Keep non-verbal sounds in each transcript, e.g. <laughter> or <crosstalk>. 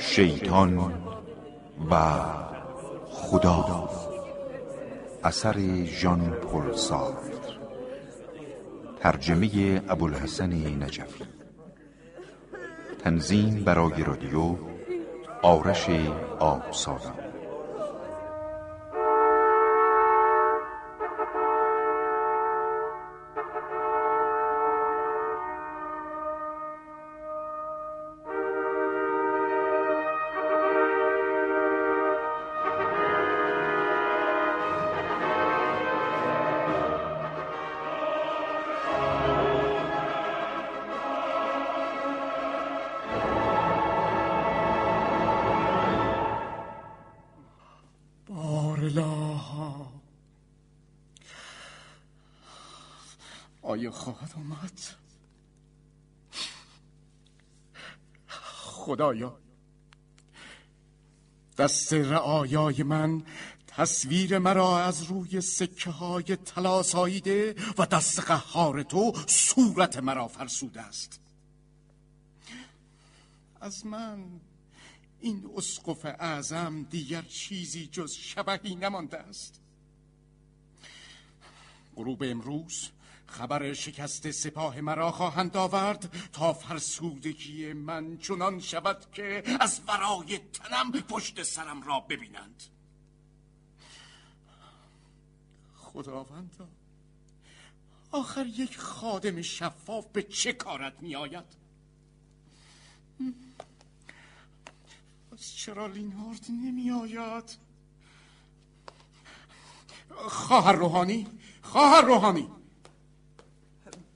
شیطان و خدا. اثر ژان پل ترجمه ابوالحسن نجفی. تنظیم برای رادیو آرش آب دست رعایای من تصویر مرا از روی سکه های طلا و دست قهار تو صورت مرا فرسوده است. از من این اسقف اعظم دیگر چیزی جز شبهی نمانده است. غروب امروز خبر شکست سپاه مرا خواهند آورد تا فرسودگی من چنان شود که از ورای تنم پشت سرم را ببینند خداوندا آخر یک خادم شفاف به چه کارت می آید؟ چرا لینارد نمی آید؟ خواهر روحانی خواهر روحانی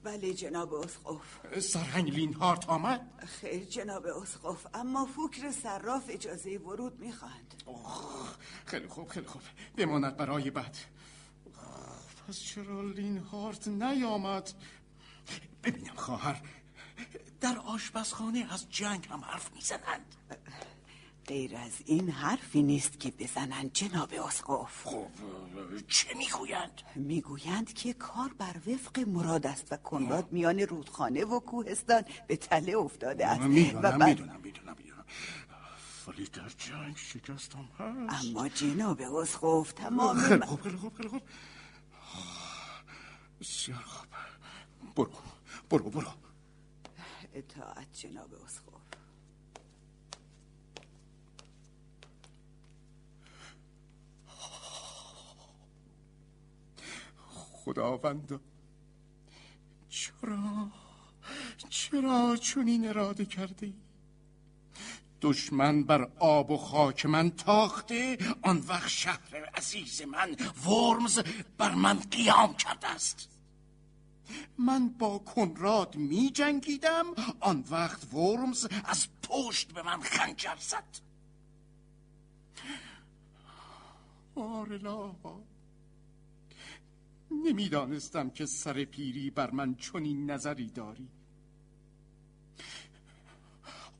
بله جناب اسقف. سرهنگ لینهارت آمد؟ خیر جناب اسقف اما فکر صراف اجازه ورود می‌خواند خیلی خوب خیلی خوب. بماند برای بعد. پس چرا لینهارت نیامد؟ ببینم خواهر. در آشپزخانه از جنگ هم حرف می‌زنند. غیر از این حرفی نیست که بزنند جناب اسقف. خب چه می‌گویند؟ می‌گویند که کار بر وفق مراد است و کنراد میان رودخانه و کوهستان به تله افتاده است. می‌دونم و می‌دونم می‌دونم ولی در جنگ شکستم هست. اما جناب اسقف تمام خیلی خوب خیلی خوب خیلی خوب. بسیار خوب. برو برو برو. اطاعت جناب اسقف. خداوند. چرا؟ چرا چنین اراده کرده دشمن بر آب و خاک من تاخته آن وقت شهر عزیز من ورمز بر من قیام کرده است. من با کنراد می جنگیدم آن وقت ورمز از پشت به من خنجر زد آرلا نمی‌دانستم که سر پیری بر من چنین نظری داری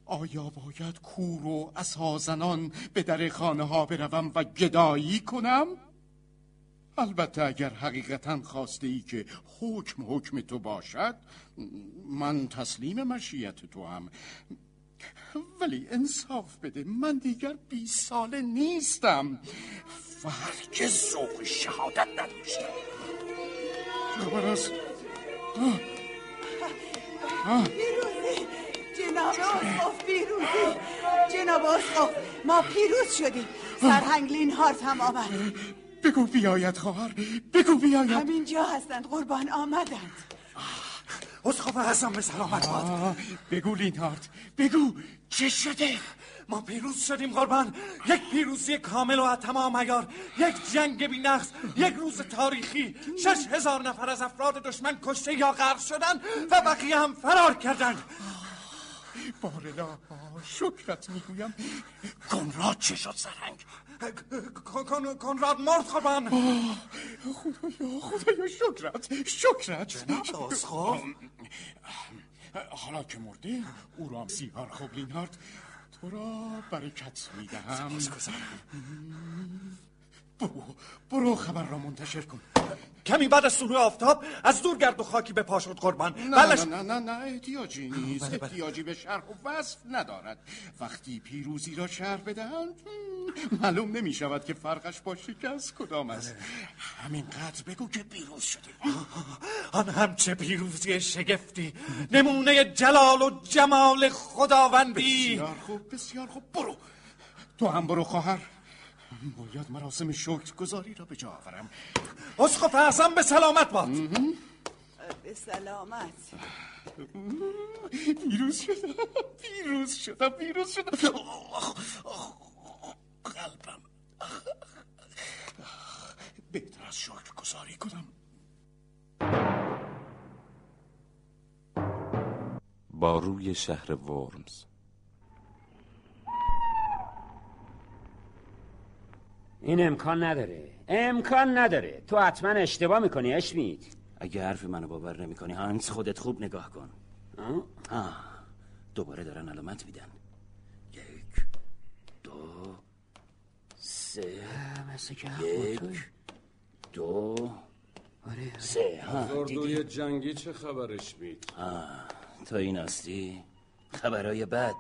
آیا باید کور و اسازنان به در خانه ها بروم و گدایی کنم؟ البته اگر حقیقتا خواسته ای که حکم حکم تو باشد من تسلیم مشیت تو هم ولی انصاف بده. من دیگر بیست ساله نیستم. و هرگز ذوق شهادت نداشتم خبر است پیروزی. جناب اسقف پیروزی. جناب اسقف ما پیروز شدیم. سرهنگ لینهارت هم آمد. بگو بیاید خواهر. بگو بیاید. همینجا هستند. قربان آمدند. اسقف حسن به سلامت باد. بگو لینهارت بگو چه شده؟ ما پیروز شدیم قربان. یک پیروزی کامل و تمام ایار یک جنگ بی نقص یک روز تاریخی. شش هزار نفر از افراد دشمن کشته یا غرق شدن و بقیه هم فرار کردند. بارلا شکرت می‌گویم. کنراد چه شد سرهنگ کنراد مرد قربان خدایا خدایا شکرت شکرت. جناب اسخاف حالا که مرده او را سیگار خوب لینارد تو را برکت می‌دهم. برو برو خبر را منتشر کن. کمی بعد از طلوع آفتاب از دور گرد و خاکی به پا شد قربان. نه بلش نه نه نه, احتیاجی نیست بله، بله. احتیاجی به شرح و وصف ندارد. وقتی پیروزی را شرح بدهند معلوم نمی شود که فرقش با شکست کدام است. بله. همینقدر بگو که پیروز شدیم آن هم چه پیروزی شگفتی نمونه جلال و جمال خداوندی. بسیار خوب بسیار خوب. برو. تو هم برو خواهر. باید مراسم شکرگزاری را به جا آورم اسقف اعظم به سلامت باد. به سلامت. پیروز شدم. پیروز شدم. پیروز شدم. قلبم. بهتر از شکر گذاری کنم. با روی شهر ورمز. این امکان نداره. امکان نداره. تو حتما اشتباه می‌کنی اشمید اگه حرف منو باور نمی‌کنی هانس خودت خوب نگاه کن. آه؟ آه. دوباره دارن علامت میدن. یک دو سه. مثل که یک دو سه. ها دیدی؟ اردوی جنگی چه خبرش مید تو این هستی؟ خبرای بد.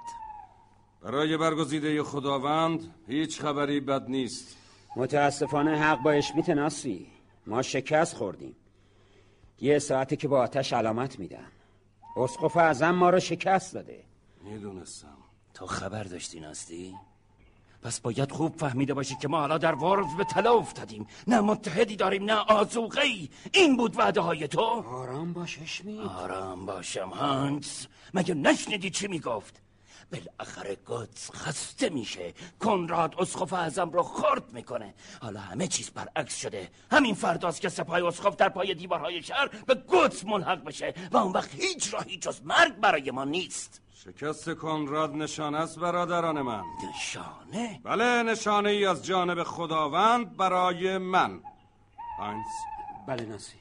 برای برگزیده خداوند هیچ خبری بد نیست. متاسفانه حق با اشمیت ناسی ما شکست خوردیم. یه ساعته که با آتش علامت میدن اسقف اعظم ما رو شکست داده. می‌دونستم. تو خبر داشتی ناستی؟ پس باید خوب فهمیده باشی که ما حالا در ورز به طلا افتادیم. نه متحدی داریم نه آزوغه ای این بود وعده های تو. آرام باش اشمید آرام باشم هانس. مگه نشنیدی چی می‌گفت؟ بالاخره گوتس خسته میشه. کنراد اسقف اعظم رو خرد می‌کنه. حالا همه چیز برعکس شده. همین فرداست که سپاه اسقف در پای دیوارهای شهر به گوتس ملحق بشه و اون وقت هیچ راهی جز مرگ برای ما نیست. شکست کنراد نشانه است برادران من. نشانه؟ بله نشانه ای از جانب خداوند برای من. هاینز. بله ناسی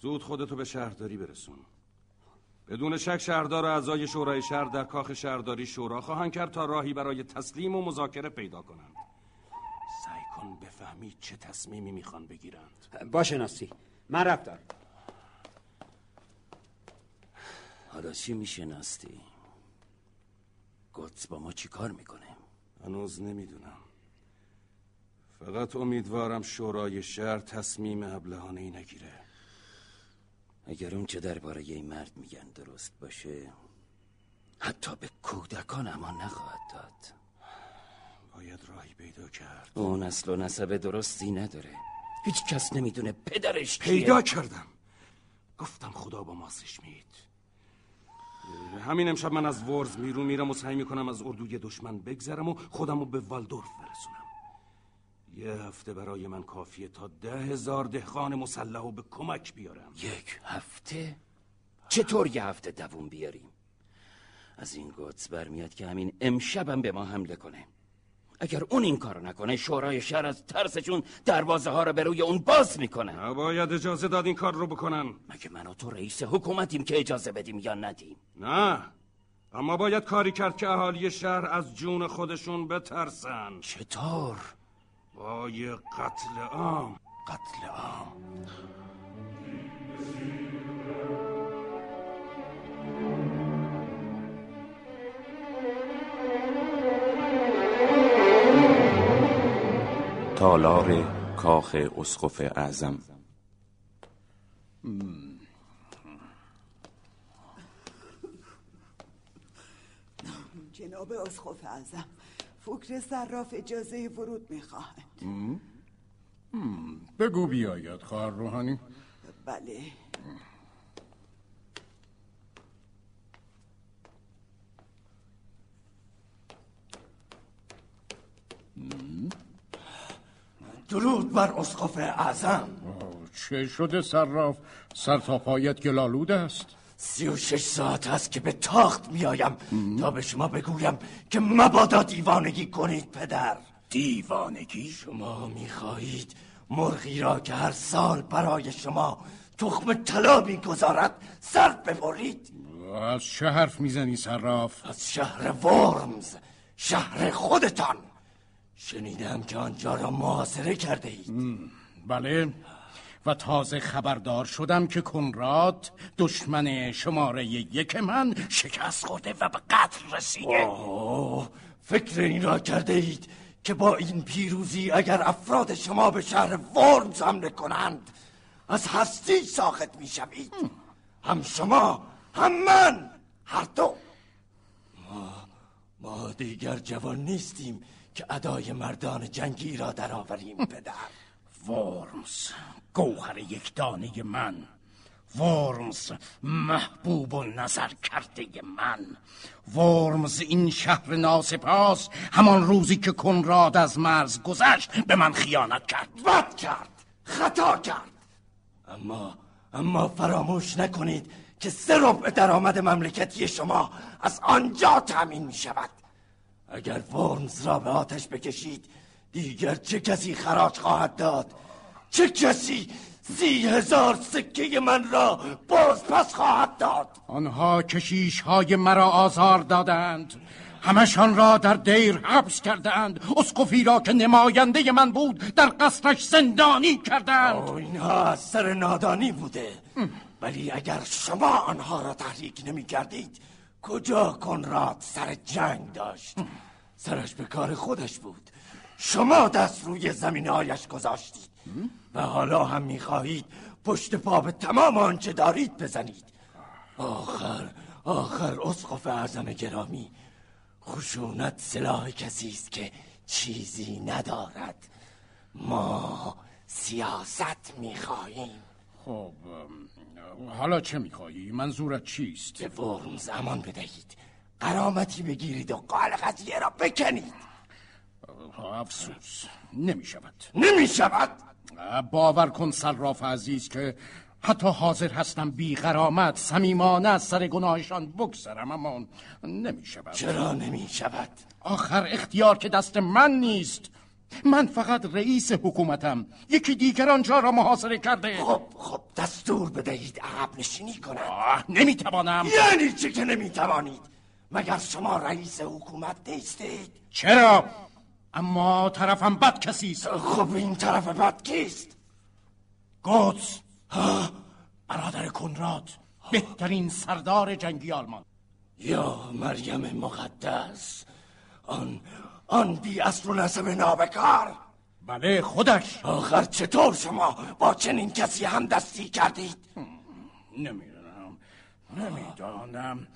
زود خودتو به شهرداری برسون. بدون شک شهردار و اعضای شورای شهر در کاخ شهرداری شورا خواهند کرد تا راهی برای تسلیم و مذاکره پیدا کنند. سعی کن بفهمی چه تصمیمی می‌خوان بگیرند. باشه ناسی من رفتم. حالا چی میشه ناستی گوتس با ما چی کار می‌کنه؟ هنوز نمی‌دونم. فقط امیدوارم شورای شهر تصمیم ابلهانه ای نگیره. اگر اون چه درباره این مرد میگن درست باشه حتی به کودکان امان نخواهد داد. باید راهی پیدا کرد. اون اصل و نسب درستی نداره. هیچ کس نمی‌دونه پدرش کیه. پیدا کردم. گفتم خدا با ماسش مید. همین امشب من از ورز بیرون میرم و سعی می‌کنم از اردوی دشمن بگذرم و خودم رو به والدورف برسونم. یه هفته برای من کافیه تا ده هزار دهقان مسلح و به کمک بیارم. یک هفته؟ چطور یه هفته دووم بیاریم؟ از این گوتس برمیاد که همین امشبم به ما حمله کنه. اگر اون این کارو نکنه شورای شهر از ترسشون دروازه ها رو به روی اون باز می‌کنه. نباید اجازه داد این کار رو بکنن. مگه من و تو رئیس حکومتیم که اجازه بدیم یا ندیم؟ نه. اما باید کاری کرد که اهالی شهر از جون خودشون بترسن. چطور؟ با یه قتل عام. قتل عام. تالار کاخ اسقف اعظم. جناب اسقف اعظم. فکر صراف اجازه ورود می‌خواهند بگو بیاید خواهر روحانی. بله. درود بر اسقف اعظم. چه شده صراف؟ سر تا پایت گلالود است. سی و شش ساعت است که به تاخت میایم تا به شما بگویم که مبادا دیوانگی کنید پدر. دیوانگی؟ شما می‌خواهید مرغی را که هر سال برای شما تخم طلا می‌گذارد سر ببرید. از چه حرف می‌زنی صراف؟ از شهر ورمز شهر خودتان. شنیدم که آنجا را محاصره کرده اید بله. و تازه خبردار شدم که کنراد دشمن شماره یک من شکست خورده و به قتل رسیده. آه فکر این را کرده اید که با این پیروزی اگر افراد شما به شهر ورمز حمله کنند از هستی ساخت می شوید هم شما هم من هر دو. ما, ما دیگر جوان نیستیم که ادای مردان جنگی را درآوریم پدر. <laughs> ورمز گوهر یک دانه من. ورمز محبوب و نظر کرده من. ورمز این شهر ناسپاس همان روزی که کنراد از مرز گذشت به من خیانت کرد. بد کرد خطا کرد. اما اما فراموش نکنید که سه ربع درآمد مملکتی شما از آنجا تأمین می شود اگر ورمز را به آتش بکشید دیگر چه کسی خراج خواهد داد؟ چه کسی سی هزار سکه من را باز پس خواهد داد؟ آنها کشیش های مرا آزار دادند. همشان را در دیر حبس کردند اسقفی را که نماینده من بود در قصرش زندانی کردند اینها از سر نادانی بوده. ولی اگر شما آنها را تحریک نمی کردید کجا کنراد سر جنگ داشت؟ سرش به کار خودش بود. شما دست روی زمین هایش گذاشتید. و حالا هم می‌خواهید پشت پا به تمام آنچه دارید بزنید. آخر آخر اسقف اعظم گرامی. خشونت سلاح کسی است که چیزی ندارد. ما سیاست می‌خواهیم. خب حالا چه می‌خواهی؟ منظورت چیست؟ به ورم زمان بدهید. قرامتی بگیرید و قال قضیه را بکنید. افسوس. نمی شود نمی شود باور کن صراف عزیز که حتی حاضر هستم بی غرامت سمیمانه از سر گناهشان بگذرم اما نمی شود چرا نمی شود آخر اختیار که دست من نیست. من فقط رئیس حکومتم. یکی دیگر آنجا را محاصره کرده. خب خب دستور بدهید. عقب نشینی کنم. نمی‌توانم. یعنی چه که نمی‌توانید؟ مگر شما رئیس حکومت نیستید؟ چرا؟ اما طرفم بد کسی است. خب این طرف بد کیست؟ گوتس. برادر کنراد بهترین سردار جنگی آلمان. یا مریم مقدس آن آن بی اصل و نسب نابکار. بله خودش. آخر چطور شما با چنین کسی هم دستی کردید؟ نمی‌دونم نمی‌دانم.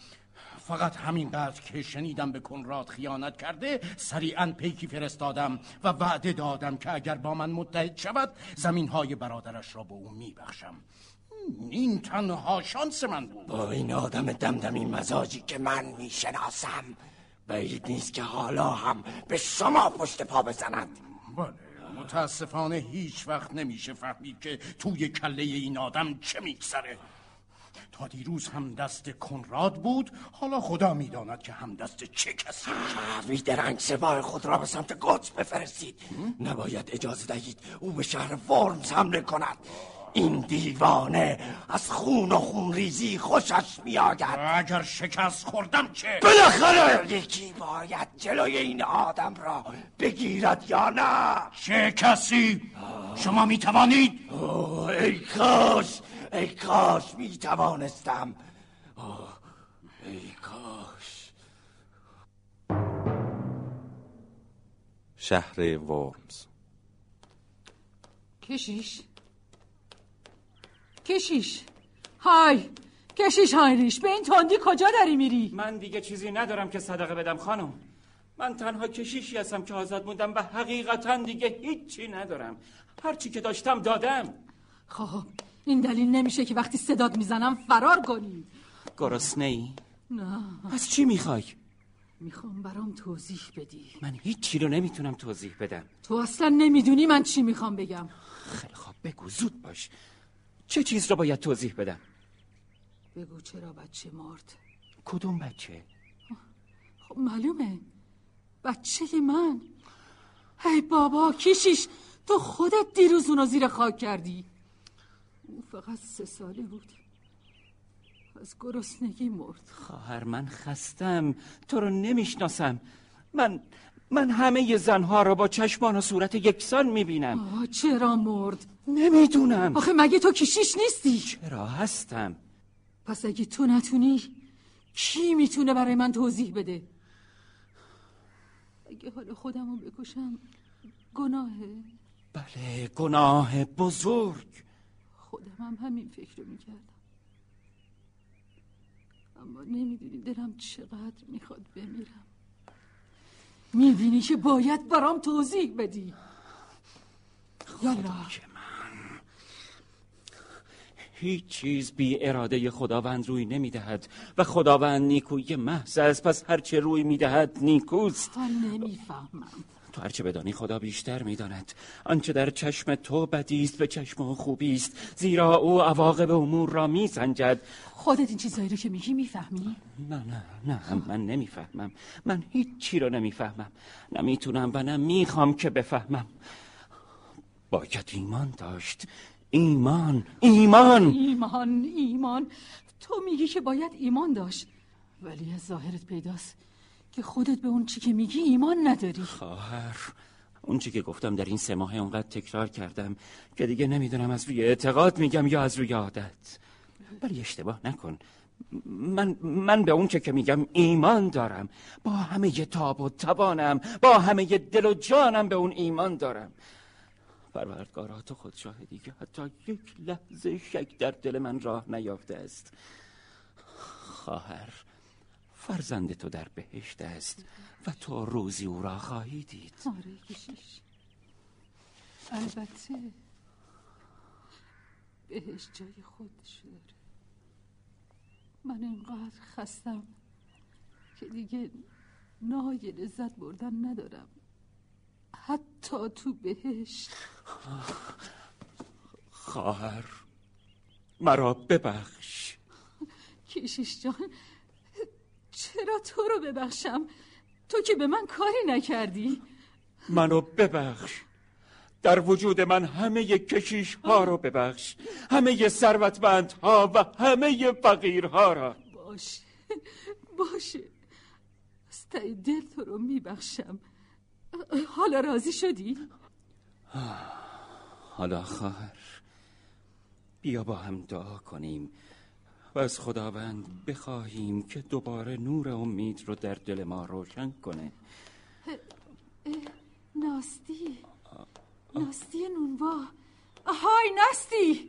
فقط همینقدر که شنیدم به کنراد خیانت کرده سریعا پیکی فرستادم و وعده دادم که اگر با من متحد شود زمین های برادرش را به او میبخشم. این تنها شانس من بود. با این آدم دمدمی مزاجی که من می‌شناسم بعید نیست که حالا هم به شما پشت پا بزند. بله متاسفانه هیچ وقت نمیشه فهمید که توی کله این آدم چه میگذره. تا دیروز هم دست کنراد بود. حالا خدا می‌داند که هم دست چه کسی ویدرنگ سپاه خود را به سمت قدس بفرستید. نباید اجازه دهید او به شهر ورمز حمله کند. این دیوانه از خون و خون ریزی خوشش میآید. اگر شکست خوردم چه؟ بالاخره! یکی باید جلوی این آدم را بگیرد یا نه؟ چه کسی؟ شما می توانید ای کاش! ای کاش می توانستم ای کاش. شهر ورمز کشیش. کشیش. های کشیش هایریش به این تندی کجا داری میری؟ من دیگه چیزی ندارم که صدقه بدم خانم. من تنها کشیشی هستم که آزاد موندم و حقیقتا دیگه هیچی ندارم. هرچی که داشتم دادم. خب این دلیل نمیشه که وقتی صداد می‌زنم فرار کنی. گرسنه ای؟ نه. از چی می‌خوای؟ می‌خوام برام توضیح بدی. من هیچی رو نمی‌تونم توضیح بدم. تو اصلا نمی‌دونی من چی می‌خوام بگم. خیلی خوب بگو زود باش. چه چیز رو باید توضیح بدم؟ بگو چرا بچه مرد. کدوم بچه؟ خب معلومه. بچه من. ای بابا کشیش تو خودت دیروز اونو زیر خاک کردی. او فقط سه ساله بود. از گرسنگی مرد. خواهر من خستم. تو رو نمی‌شناسم. من من همه زنها را با چشمان و صورت یکسان می‌بینم. آه چرا مرد؟ نمی‌دونم. آخه مگه تو کشیش نیستی؟ چرا هستم؟ پس اگه تو نتونی کی می‌تونه برای من توضیح بده؟ اگه حال خودم رو بکشم گناهه. بله گناه بزرگ. خودم هم همین فکر رو می‌کردم. اما نمی‌دونی دلم چقدر می‌خواد بمیرم. می‌بینی که باید برام توضیح بدی. یالا. هیچ چیز بی اراده خداوند روی نمی‌دهد و خداوند نیکویی محض است پس هرچه روی می‌دهد نیکوست. من نمی‌فهمم. تو هرچه بدانی خدا بیشتر می‌داند. آنچه در چشم تو بدی است به چشم او خوبی است. زیرا او عواقب امور را میسنجد. خودت این چیزایی رو که میگی می‌فهمی؟ نه نه نه من نمی‌فهمم. من هیچ چی رو نمی‌فهمم. نمی‌تونم و نه می‌خوام که بفهمم. باید ایمان داشت. ایمان ایمان! ایمان ایمان. تو میگی که باید ایمان داشت. ولی از ظاهرت پیداست. که خودت به اون چی که میگی ایمان نداری. خواهر اون چی که گفتم در این سه ماه اونقدر تکرار کردم که دیگه نمی‌دونم از روی اعتقاد میگم یا از روی عادت. ولی اشتباه نکن. من من به اون چه که میگم ایمان دارم. با همه تاب و توانم با همه دل و جانم به اون ایمان دارم. پروردگارا تو خود شاهدی که حتی یک لحظه شک در دل من راه نیافته است. خواهر فرزند تو در بهشت است و تو روزی او را خواهی دید. آره کشیش البته بهش جای خودش داره. من اینقدر خستم که دیگه نای لذت بردن ندارم. حتی تو بهشت. خواهر مرا ببخش. <laughs> کشیش جان چرا تو رو ببخشم؟ تو که به من کاری نکردی. منو ببخش. در وجود من همه کشیش ها رو ببخش. همه ثروتمند ها و همه فقیر ها را. باشه باشه. از تای دل تو رو میبخشم. حالا راضی شدی؟ حالا خواهر. بیا با هم دعا کنیم. و از خداوند بخواهیم که دوباره نور امید رو در دل ما روشن کنه. ناستی. ناستی نونوا. های ناستی.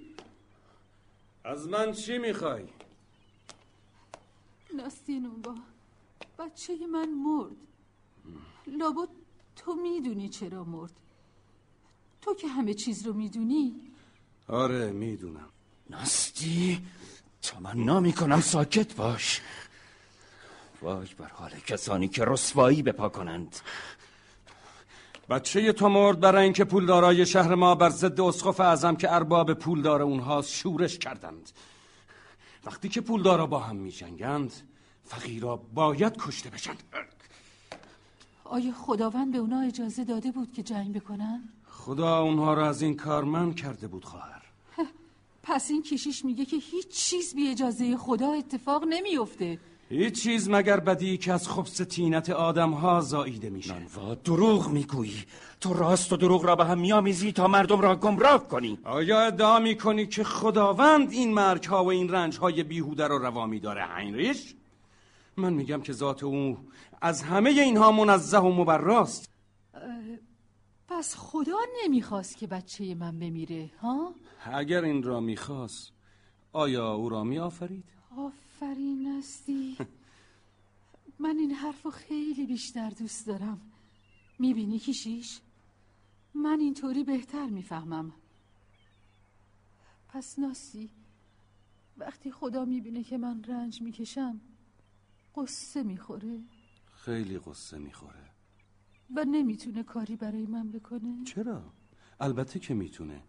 از من چی می‌خوای؟ ناستی نونوا بچه من مرد. لابد تو می‌دونی چرا مرد. تو که همه چیز رو می‌دونی؟ آره می‌دونم. ناستی؟ تمنا می‌کنم ساکت باش. وای بر حال کسانی که رسوایی بپا کنند. بچه تو مرد برای اینکه پولدارای شهر ما بر ضد اسقف اعظم که ارباب پولدار اونهاست شورش کردند. وقتی که پولدارا با هم میجنگند فقیرا باید کشته بشن. آیا خداوند به اونا اجازه داده بود که جنگ بکنن؟ خدا اونها را از این کار من کرده بود خواهر. پس این کشیش میگه که هیچ چیز بی اجازه خدا اتفاق نمیفته هیچ چیز مگر بدی که از خبس تینت آدم ها زاییده میشه. نانوا دروغ می‌گویی. تو راست و دروغ را به هم میامیزی تا مردم را گمراه کنی. آیا ادعا می‌کنی که خداوند این مرگ ها و این رنج های بیهوده رو روا میداره هینریش؟ من میگم که ذات او از همه اینها منزه و مبراست. پس خدا نمی‌خواست که بچه من بمیره ها؟ اگر این را می‌خواست آیا او را میآفرید؟ آفرین استی <laughs> من این حرف خیلی بیشتر دوست دارم. می‌بینی کیشیش؟ من اینطوری بهتر می‌فهمم. پس ناسی وقتی خدا می‌بینه که من رنج می‌کشم قصه می‌خوره. خیلی قصه می‌خوره. و نمی‌تونه کاری برای من بکنه. چرا؟ البته که می‌تونه.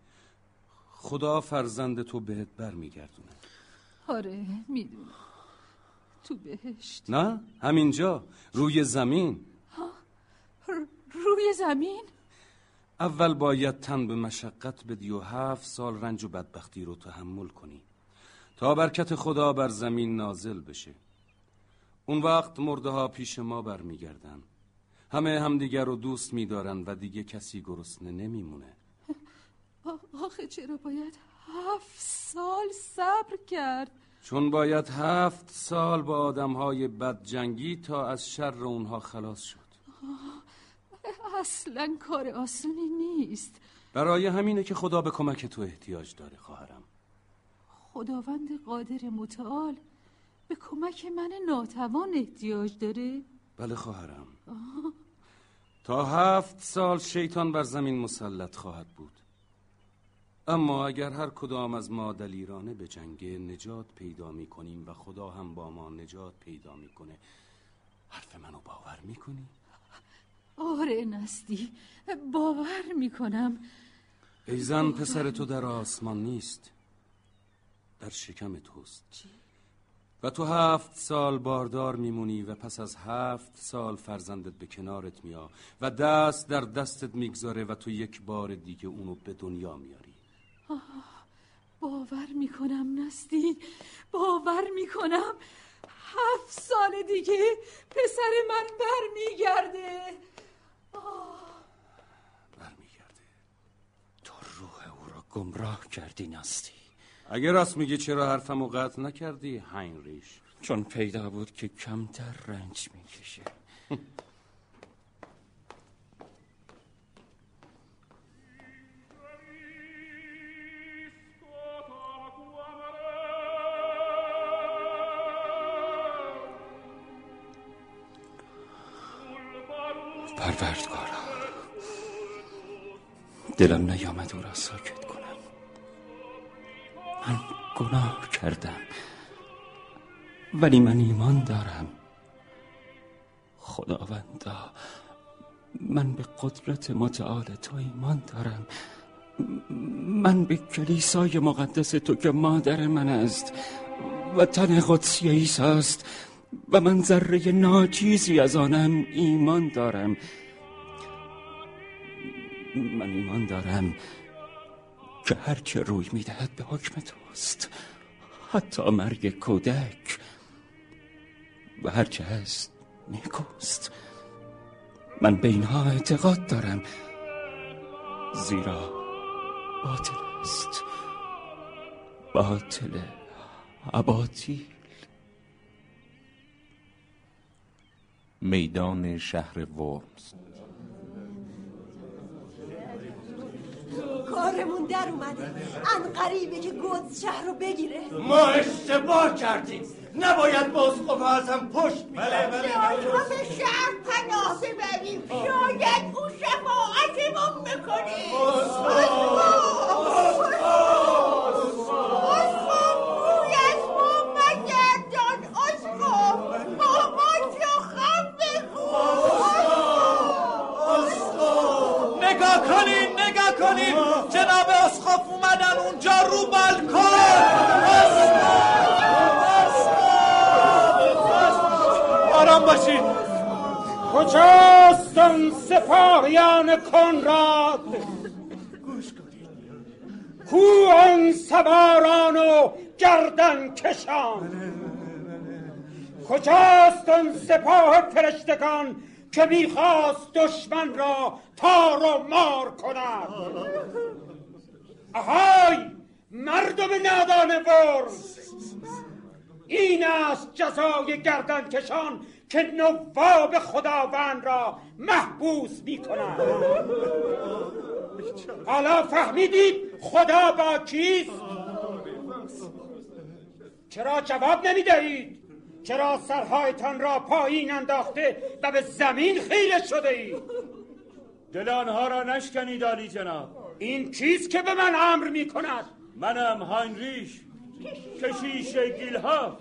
خدا فرزند تو بهت برمیگردونه. آره می‌دونم. تو بهشت. نه؟ همینجا روی زمین. روی زمین؟ اول باید تن به مشقت بدی و هفت سال رنج و بدبختی رو تحمل کنی تا برکت خدا بر زمین نازل بشه. اون وقت مرده ها پیش ما برمیگردن. همه همدیگر رو دوست میدارن و دیگه کسی گرسنه نمیمونه. آخه چرا باید هفت سال صبر کرد؟ چون باید هفت سال با آدم های بدجنگی تا از شر اونها خلاص شد. اصلا کار آسونی نیست. برای همینه که خدا به کمک تو احتیاج داره خواهرم. خداوند قادر متعال به کمک من ناتوان احتیاج داره؟ بله خواهرم. تا هفت سال شیطان بر زمین مسلط خواهد بود. اما اگر هر کدام از ما دلیرانه به جنگ نجات پیدا می کنیم و خدا هم با ما نجات پیدا می‌کنه حرف منو باور می‌کنی؟ آره نستی باور می‌کنم. ای زن پسر تو در آسمان نیست. در شکم توست. و تو هفت سال باردار میمونی و پس از هفت سال فرزندت به کنارت میا و دست در دستت می‌گذاره و تو یک بار دیگه اونو به دنیا میاری باور می‌کنم نستی. باور می‌کنم. هفت سال دیگه پسر من برمیگرده. برمیگرده. تو روح او را گمراه کردی نستی. اگه راست میگی چرا حرفمو قطع نکردی هینریش چون پیدا بود که کمتر رنج می‌کشه. <laughs> پروردگارا. دلم نیامد او را ساکت کنم. من گناه کردم. ولی من ایمان دارم. خداوندا من به قدرت متعال تو ایمان دارم. من به کلیسای مقدس تو که مادر من است و تن قدسی عیسی است و من ذره ناچیزی از آنم ایمان دارم. من ایمان دارم که هرچه روی می‌دهد به حکم توست. حتی مرگ کودک و هرچه هست نیکوست. من به اینها اعتقاد دارم زیرا باطل است. باطل عباطیل میدان شهر ورمز. کارمون در اومده. ان قریبه که گود شهر رو بگیره. ما اشتباه کردیم. نباید با اسقف ازم پشت میدم بله بله ما به شهر پناه ببریم. شاید او شفاعتمون بکنه کجاستن سپاهیان کنراد؟ کو آن سواران و گردن کشان. کجاست آن سپاه فرشتگان که می‌خواست دشمن را تار و مار کند؟ اهای مردم نادان ورز این است جزای گردن کشان که نواب خداوند را محبوس می کند حالا فهمیدید خدا با کیست؟ چرا جواب نمی دهید چرا سرهایتان را پایین انداخته و به زمین خیره شده اید؟ دل آنها را نشکنید عالی جناب. این کیست که به من امر می کند منم هاینریش کشیش گیلها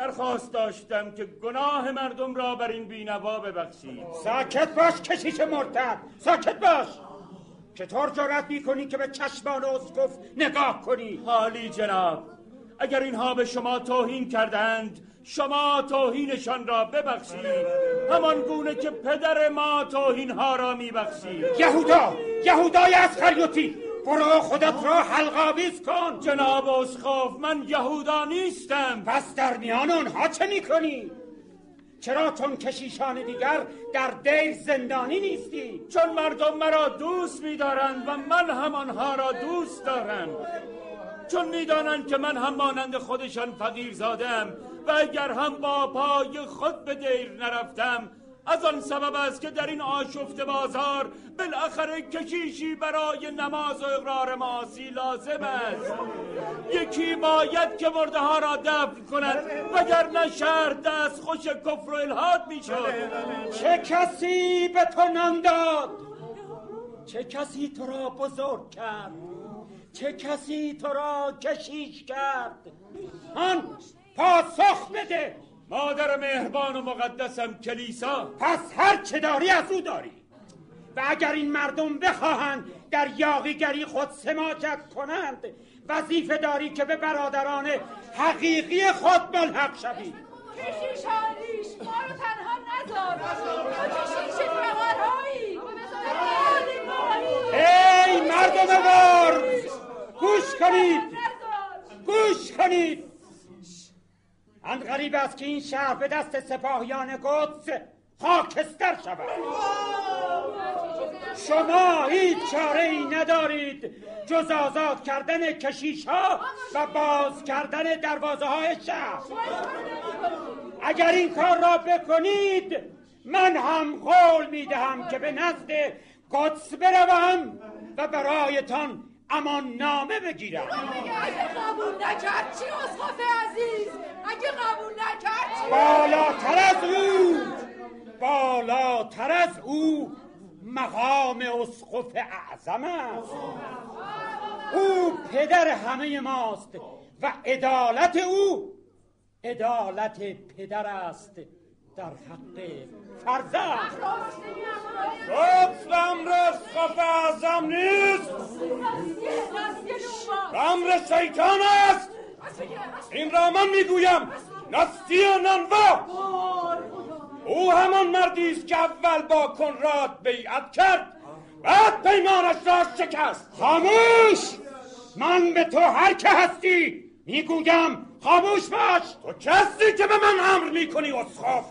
درخواست داشتم که گناه مردم را بر این بینوا ببخشید ساکت باش کشیش مرتد ساکت باش. چطور جرأت می‌کنی که به چشمان اسقف نگاه کنی؟ حالی جناب اگر اینها به شما توهین کردند شما توهینشان را ببخشید. همان گونه که پدر ما توهین ها را میبخشید. یهودا یهودای از خریوتی برو خودت را حلقاویز کن. جناب اسخاف من یهودا نیستم. پس در میان اونها چه می‌کنی؟ چرا چون کشیشان دیگر در دیر زندانی نیستی؟ چون مردم مرا دوست می‌دارند و من هم آنها را دوست دارم. چون می‌دانند که من هم مانند خودشان فقیر زادم و اگر هم با پای خود به دیر نرفتم از آن سبب است که در این آشفت بازار بالاخره کشیشی برای نماز و اقرار معاصی لازم است. یکی باید که مرده ها را دفن کند وگرنه شهر دست خوش کفر و الهاد می‌شد. چه کسی به تو نان داد؟ چه کسی تو را بزرگ کرد؟ چه کسی تو را کشیش کرد؟ آن پاسخ بده! مادر مهربان و مقدسم کلیسا. پس هر چه داری از او داری. و اگر این مردم بخواهند در یاغیگری خود سماجت کنند وظیفه داری که به برادران حقیقی خود ملحق شوی. کشیش حالیش ما رو تنها نذار. تو کشیش فقرهایی ای مردم بار گوش کنید. گوش کنید. اند غریب است که این شهر به دست سپاهیان قدس خاکستر شود. شما هیچ چاره ای ندارید جز آزاد کردن کشیش ها و باز کردن دروازه های شهر. اگر این کار را بکنید من هم قول می‌دهم که به نزد قدس بروم و برایتان امان نامه بگیرم اگه قبول نکرد. چی عزیز؟ اگه بالاتر از او. بالاتر از او. مقام اسقف اعظم است. او پدر همه ماست و عدالت او عدالت پدر است در حق فرزند. قدس امر اسقف اعظم نیست. امر شیطان است. این را من می‌گویم. نستی ننوا او همان مردی است که اول با کنراد بیعت کرد بعد پیمانش را شکست. خاموش! من به تو هر که هستی می‌گویم خاموش باش. تو کسی که به من امر می‌کنی اسخاف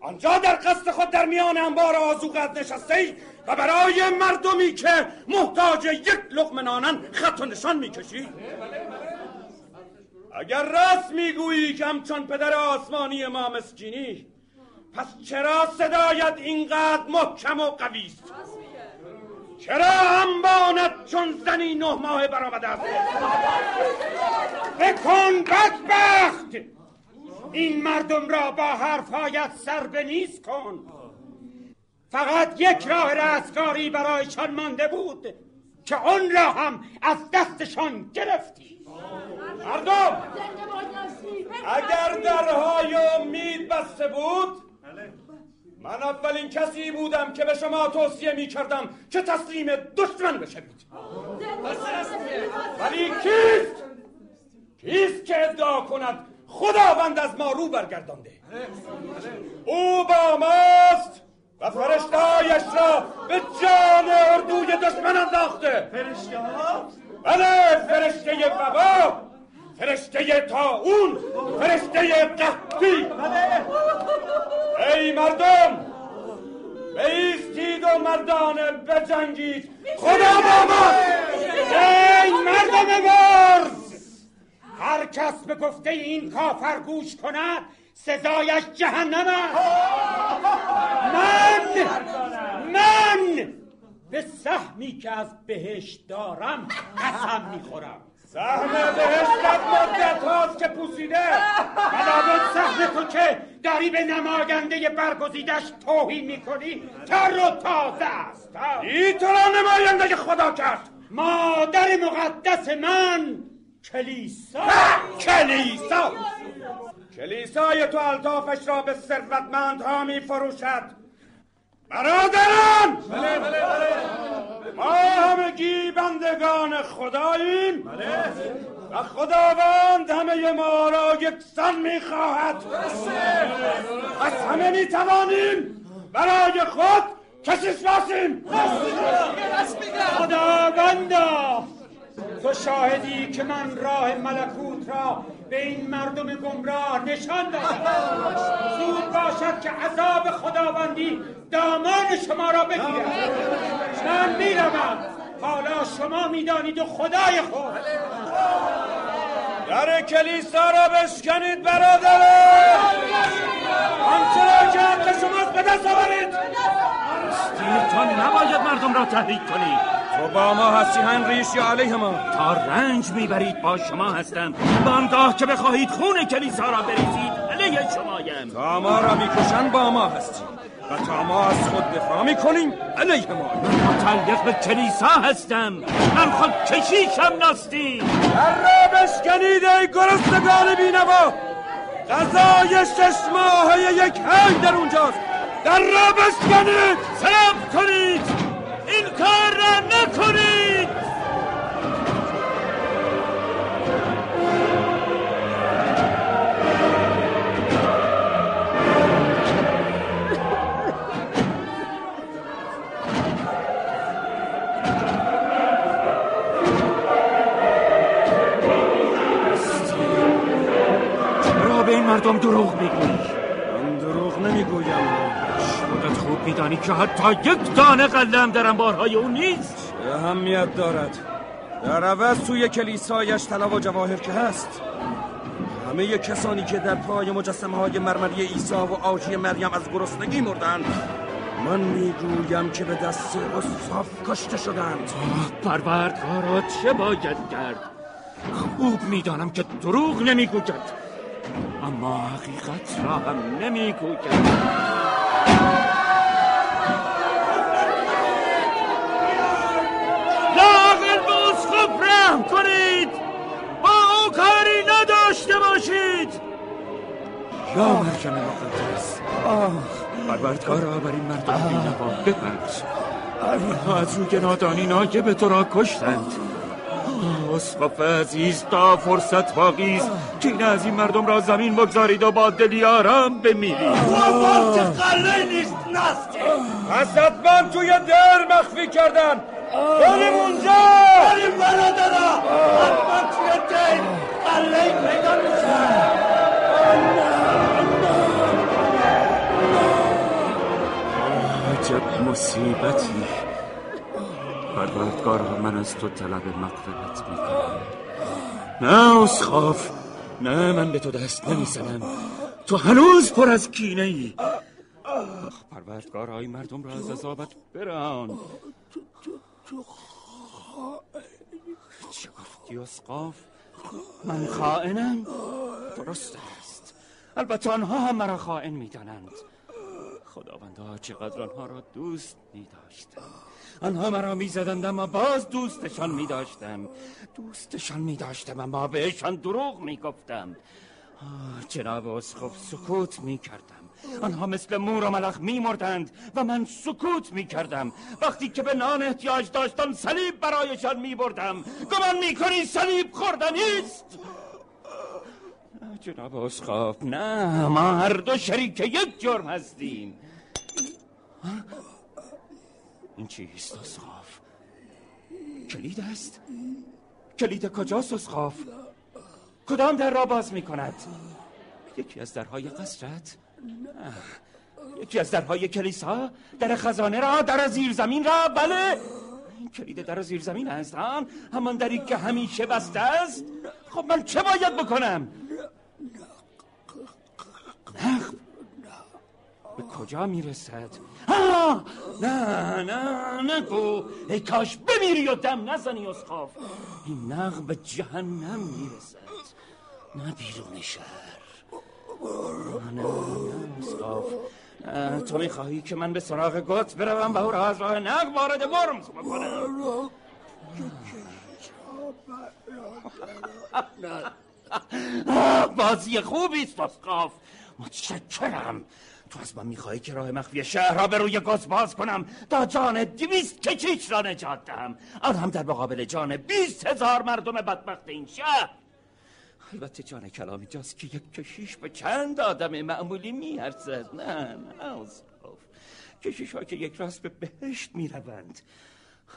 آنجا در قصد خود در میان انبار آزوغت نشسته ای و برای مردمی که محتاج یک لقمه نانن خط و نشان می‌کشی. اگر راست می‌گویی که همچون پدر آسمانی ما مسکینی پس چرا صدایت اینقدر محکم و قوی است؟ چرا انبانت چون زنی نه ماه برآمده است؟ بکن بدبخت! این مردم را با حرفهایت سر به نیست کن. فقط یک راه رستگاری برایشان مانده بود که آن را هم از دستشان گرفتی. مردم! اگر درهای امید بسته بود من اولین کسی بودم که به شما توصیه می کردم که تسلیم دشمن بشوید. ولی کیست؟ کیست که ادعا کند خداوند از ما رو برگردانده؟ او با ماست و فرشتهایش را به جان اردوی دشمن انداخته. فرشته ها؟ بله فرشته وبا فرشته تاون فرشته قحطی ای مردم بیستید و مردانه بجنگید. خدا با ما. ای مردم برز هر کس به گفته این کافر گوش کند سزایش جهنم است. من من به سهمی که از بهشت دارم قسم می‌خورم. سهم بهشتت مدت هاست که پوسیده. بلابد سهم تو که داری به نماینده برگزیدش توهین می‌کنی. تر و تازه است ای تو را نماینده خدا کرد. مادر مقدس من کلیسا. کلیسا. کلیسای تو الطافش را به ثروتمندها می فروشد برادران! بله بله بله. ما همگی بندگان خداییم. بله. و خداوند همه ما را یکسان می‌خواهد. پس همه می‌توانیم برای خود کشش باشیم. خداوندا تو شاهدی که من راه ملکوت را به این مردم گمراه نشان دادم زود باشد که عذاب خداوندی دامان شما را بگیرد. من می‌روم. حالا شما می‌دانید و خدای خود. در کلیسا را بشکنید برادران. آنچه که حق شماست به دست آورید. تو نباید مردم را تحریک کنی تو با ما هستی هنریش یا علیه ما تا رنج می‌برید با شما هستم. و آنگاه که بخواهید خون کلیسا را بریزید علیه شمایم. تا ما را می‌کشن با ما هستی. و تا ما از خود دفاع می‌کنیم علیه ما. متعلق به کلیسا هستم. من خود کشیشم ناستی در را بشکنید ای گرسنگان بینوا. غذای شش ماهه یک هنگ در اونجاست. در را بشکنید سلام کنید. این کار را نکنید! چرا به این مردم دروغ می‌گویی من دروغ نمی‌گویم. خودت خوب میدانی که حتی یک دانه قلم در انبارهای او نیست. چه اهمیت دارد. در عوض توی کلیسایش طلا و جواهر که هست. همه کسانی که در پای مجسمه های مرمری عیسی و آجی مریم از گرسنگی مردند من می‌گویم که به دست اصاف کشته شدند. پروردگارا چه باید کرد؟ خوب می‌دانم که دروغ نمی‌گوید. اما حقیقت را هم نمی‌گوید یا مرکم مقدس. آه. پروردگارا بر این مردم بینوا ببخش. آنها از روی نادانی ناگه تو را کشتند. اسقف عزیز تا فرصت باقی است که این از این مردم را زمین بگذارید و با دلی آرام بمیرید. تو که قله نیست نستی حتما توی در مخفی کردن. بریم اونجا. بریم برادرا. حتما توی در قله پیدا میشه. مصیبتی. پروردگارا من از تو طلب مغفرت می‌کنم. نه اسخاف. نه من به تو دست نمی‌زنم. تو هنوز پر از کینه ای پروردگارای مردم را از عذابت بران. چه گفتی اسقاف؟ من خائنم. درست است. البته آنها هم مرا خائن می‌دانند. خداوندا چقدر آنها را دوست می داشتم آنها مرا می زدند اما باز دوستشان می داشتم دوستشان می داشتم اما بهشان دروغ می گفتم جناب اسخف سکوت می کردم آنها مثل مور و ملخ می مردند و من سکوت می کردم وقتی که به نان احتیاج داشتم صلیب برایشان می بردم گمان می کنی صلیب خوردنیست جناب اسخاف نه ما هر دو شریک یک جرم هستیم. این چیست اسخاف کلید است؟ کلید کجاست اسخاف کدام در را باز می کند؟ یکی از درهای قصرت؟ نه یکی از درهای کلیسا؟ در خزانه را؟ در زیر زمین را؟ بله. کلید در زیر زمین است آن همان دری که همیشه بسته است. خب من چه باید بکنم؟ نخ. به کجا می‌رسد؟ آه! نه نه نگو ای کاش بمیری و دم نزنی اسخاف. این نغ به جهنم می‌رسد. نه بیرون شهر. نه نه اسخاف. تو می‌خواهی که من به سراغ گوت بروم و او را از راه نغ وارد ورمز بکنم بازی خوبی است اسقاف متشکرم. تو از من می‌خواهی که راه مخفی شهر را به روی گاز باز کنم؟ تا جان دویست کچیچ را نجات دهم؟ آن هم در مقابل جان بیست هزار مردم بدبخت این شهر. البته جان کلام جاست که یک کشیش به چند آدم معمولی میارزد. نه نه اسقاف کشیش ها که یک راست به بهشت می‌روند.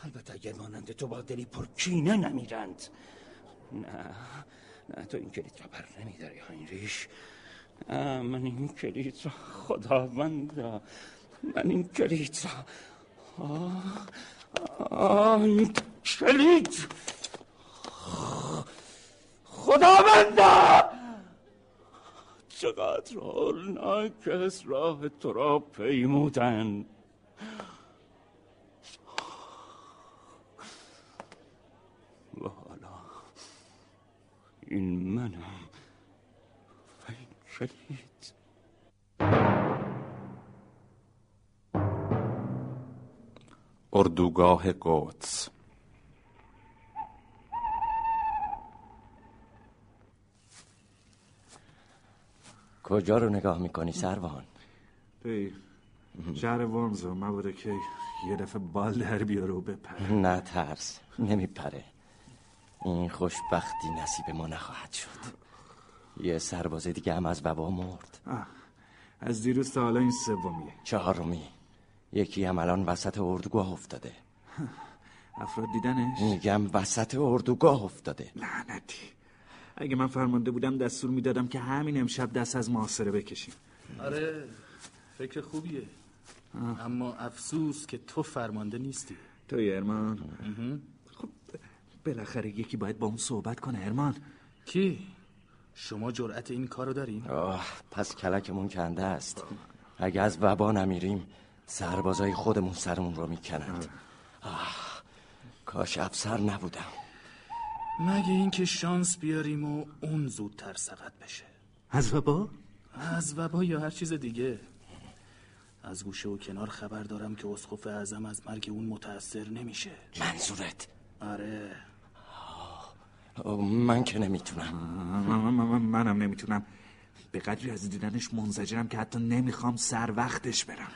البته اگر مانند تو با دلی پرکینه نمیرند. نه نه تو این کلید را بر نمیداری هاینریش من این کلید را خداوند من این کلید را این کلید خداوندا چقدر هولناک از راه تو را پیمودن. و حالا این منم. و کلید اردوگاه قدس. کجا رو نگاه می‌کنی سروان؟ توی شهر ورمزو مبوده که یه دفعه بال در بیاره و بپره. نه ترس. نمیپره. این خوشبختی نصیب ما نخواهد شد. یه سرباز دیگه هم از وبا مرد. آه. از دیروز تا حالا این سومیه. چهارمی. یکی هم الان وسط اردوگاه افتاده. <laughs> افراد دیدنش؟ میگم وسط اردوگاه افتاده. لعنتی. اگه من فرمانده بودم دستور می‌دادم که همین امشب دست از محاصره بکشیم. آره فکر خوبیه. آه. اما افسوس که تو فرمانده نیستی. تو ارمان. خب بالاخره یکی باید با اون صحبت کنه ارمان. کی؟ شما جرأت این کارو دارین؟ آه پس کلکمون کنده است. اگه از وبا نمیریم سربازای خودمون سرمون رو می‌کنند. آه کاش افسر نبودم. مگه اینکه شانس بیاریم و اون زودتر سقط بشه؟ از وبا؟ از وبا یا هر چیز دیگه. از گوشه و کنار خبر دارم که اسقف اعظم از مرگ اون متاثر نمیشه. منظورت؟ آره. من که نمی‌تونم. من من منم نمی‌تونم. به قدری از دیدنش منزجرم که حتی نمی‌خوام سر وقتش برم.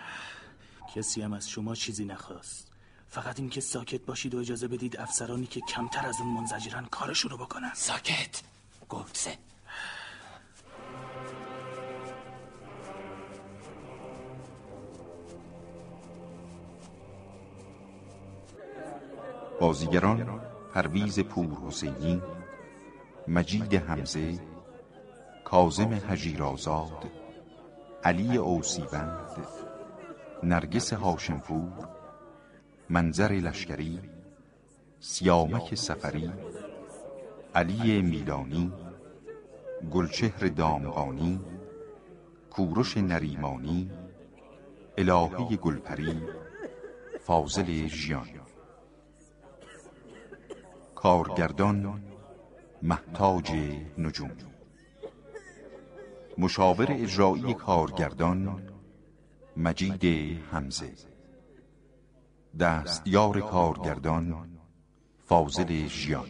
کسی هم از شما چیزی نخواست. فقط این که ساکت باشید و اجازه بدید افسرانی که کمتر از اون منزجرن کارشون رو بکنن. ساکت! گفته بازیگران پرویز پور حسینی مجید حمزه کازم هجیرازاد علی اوسیوند نرگس هاشمپور منظر لشکری سیامک سفری علی میلانی گلچهر دامغانی کوروش نریمانی الهه گلپری فاضل ژیان. کارگردان محتاج نجوم. مشاور اجرایی کارگردان مجید حمزه. دستیار کارگردان فاضل ژیان.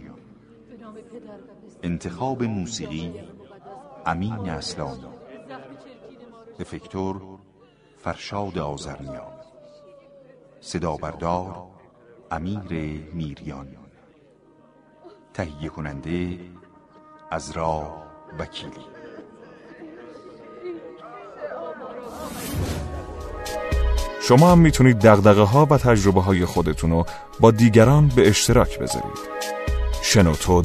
انتخاب موسیقی امین اسلامی افکتور فرشاد آزرنیا صدا بردار امیر میریان. تهیه کننده از را وکیلی شما هم می‌تونید دقدقه ها و تجربه های خودتون رو با دیگران به اشتراک بذارید. شنوتو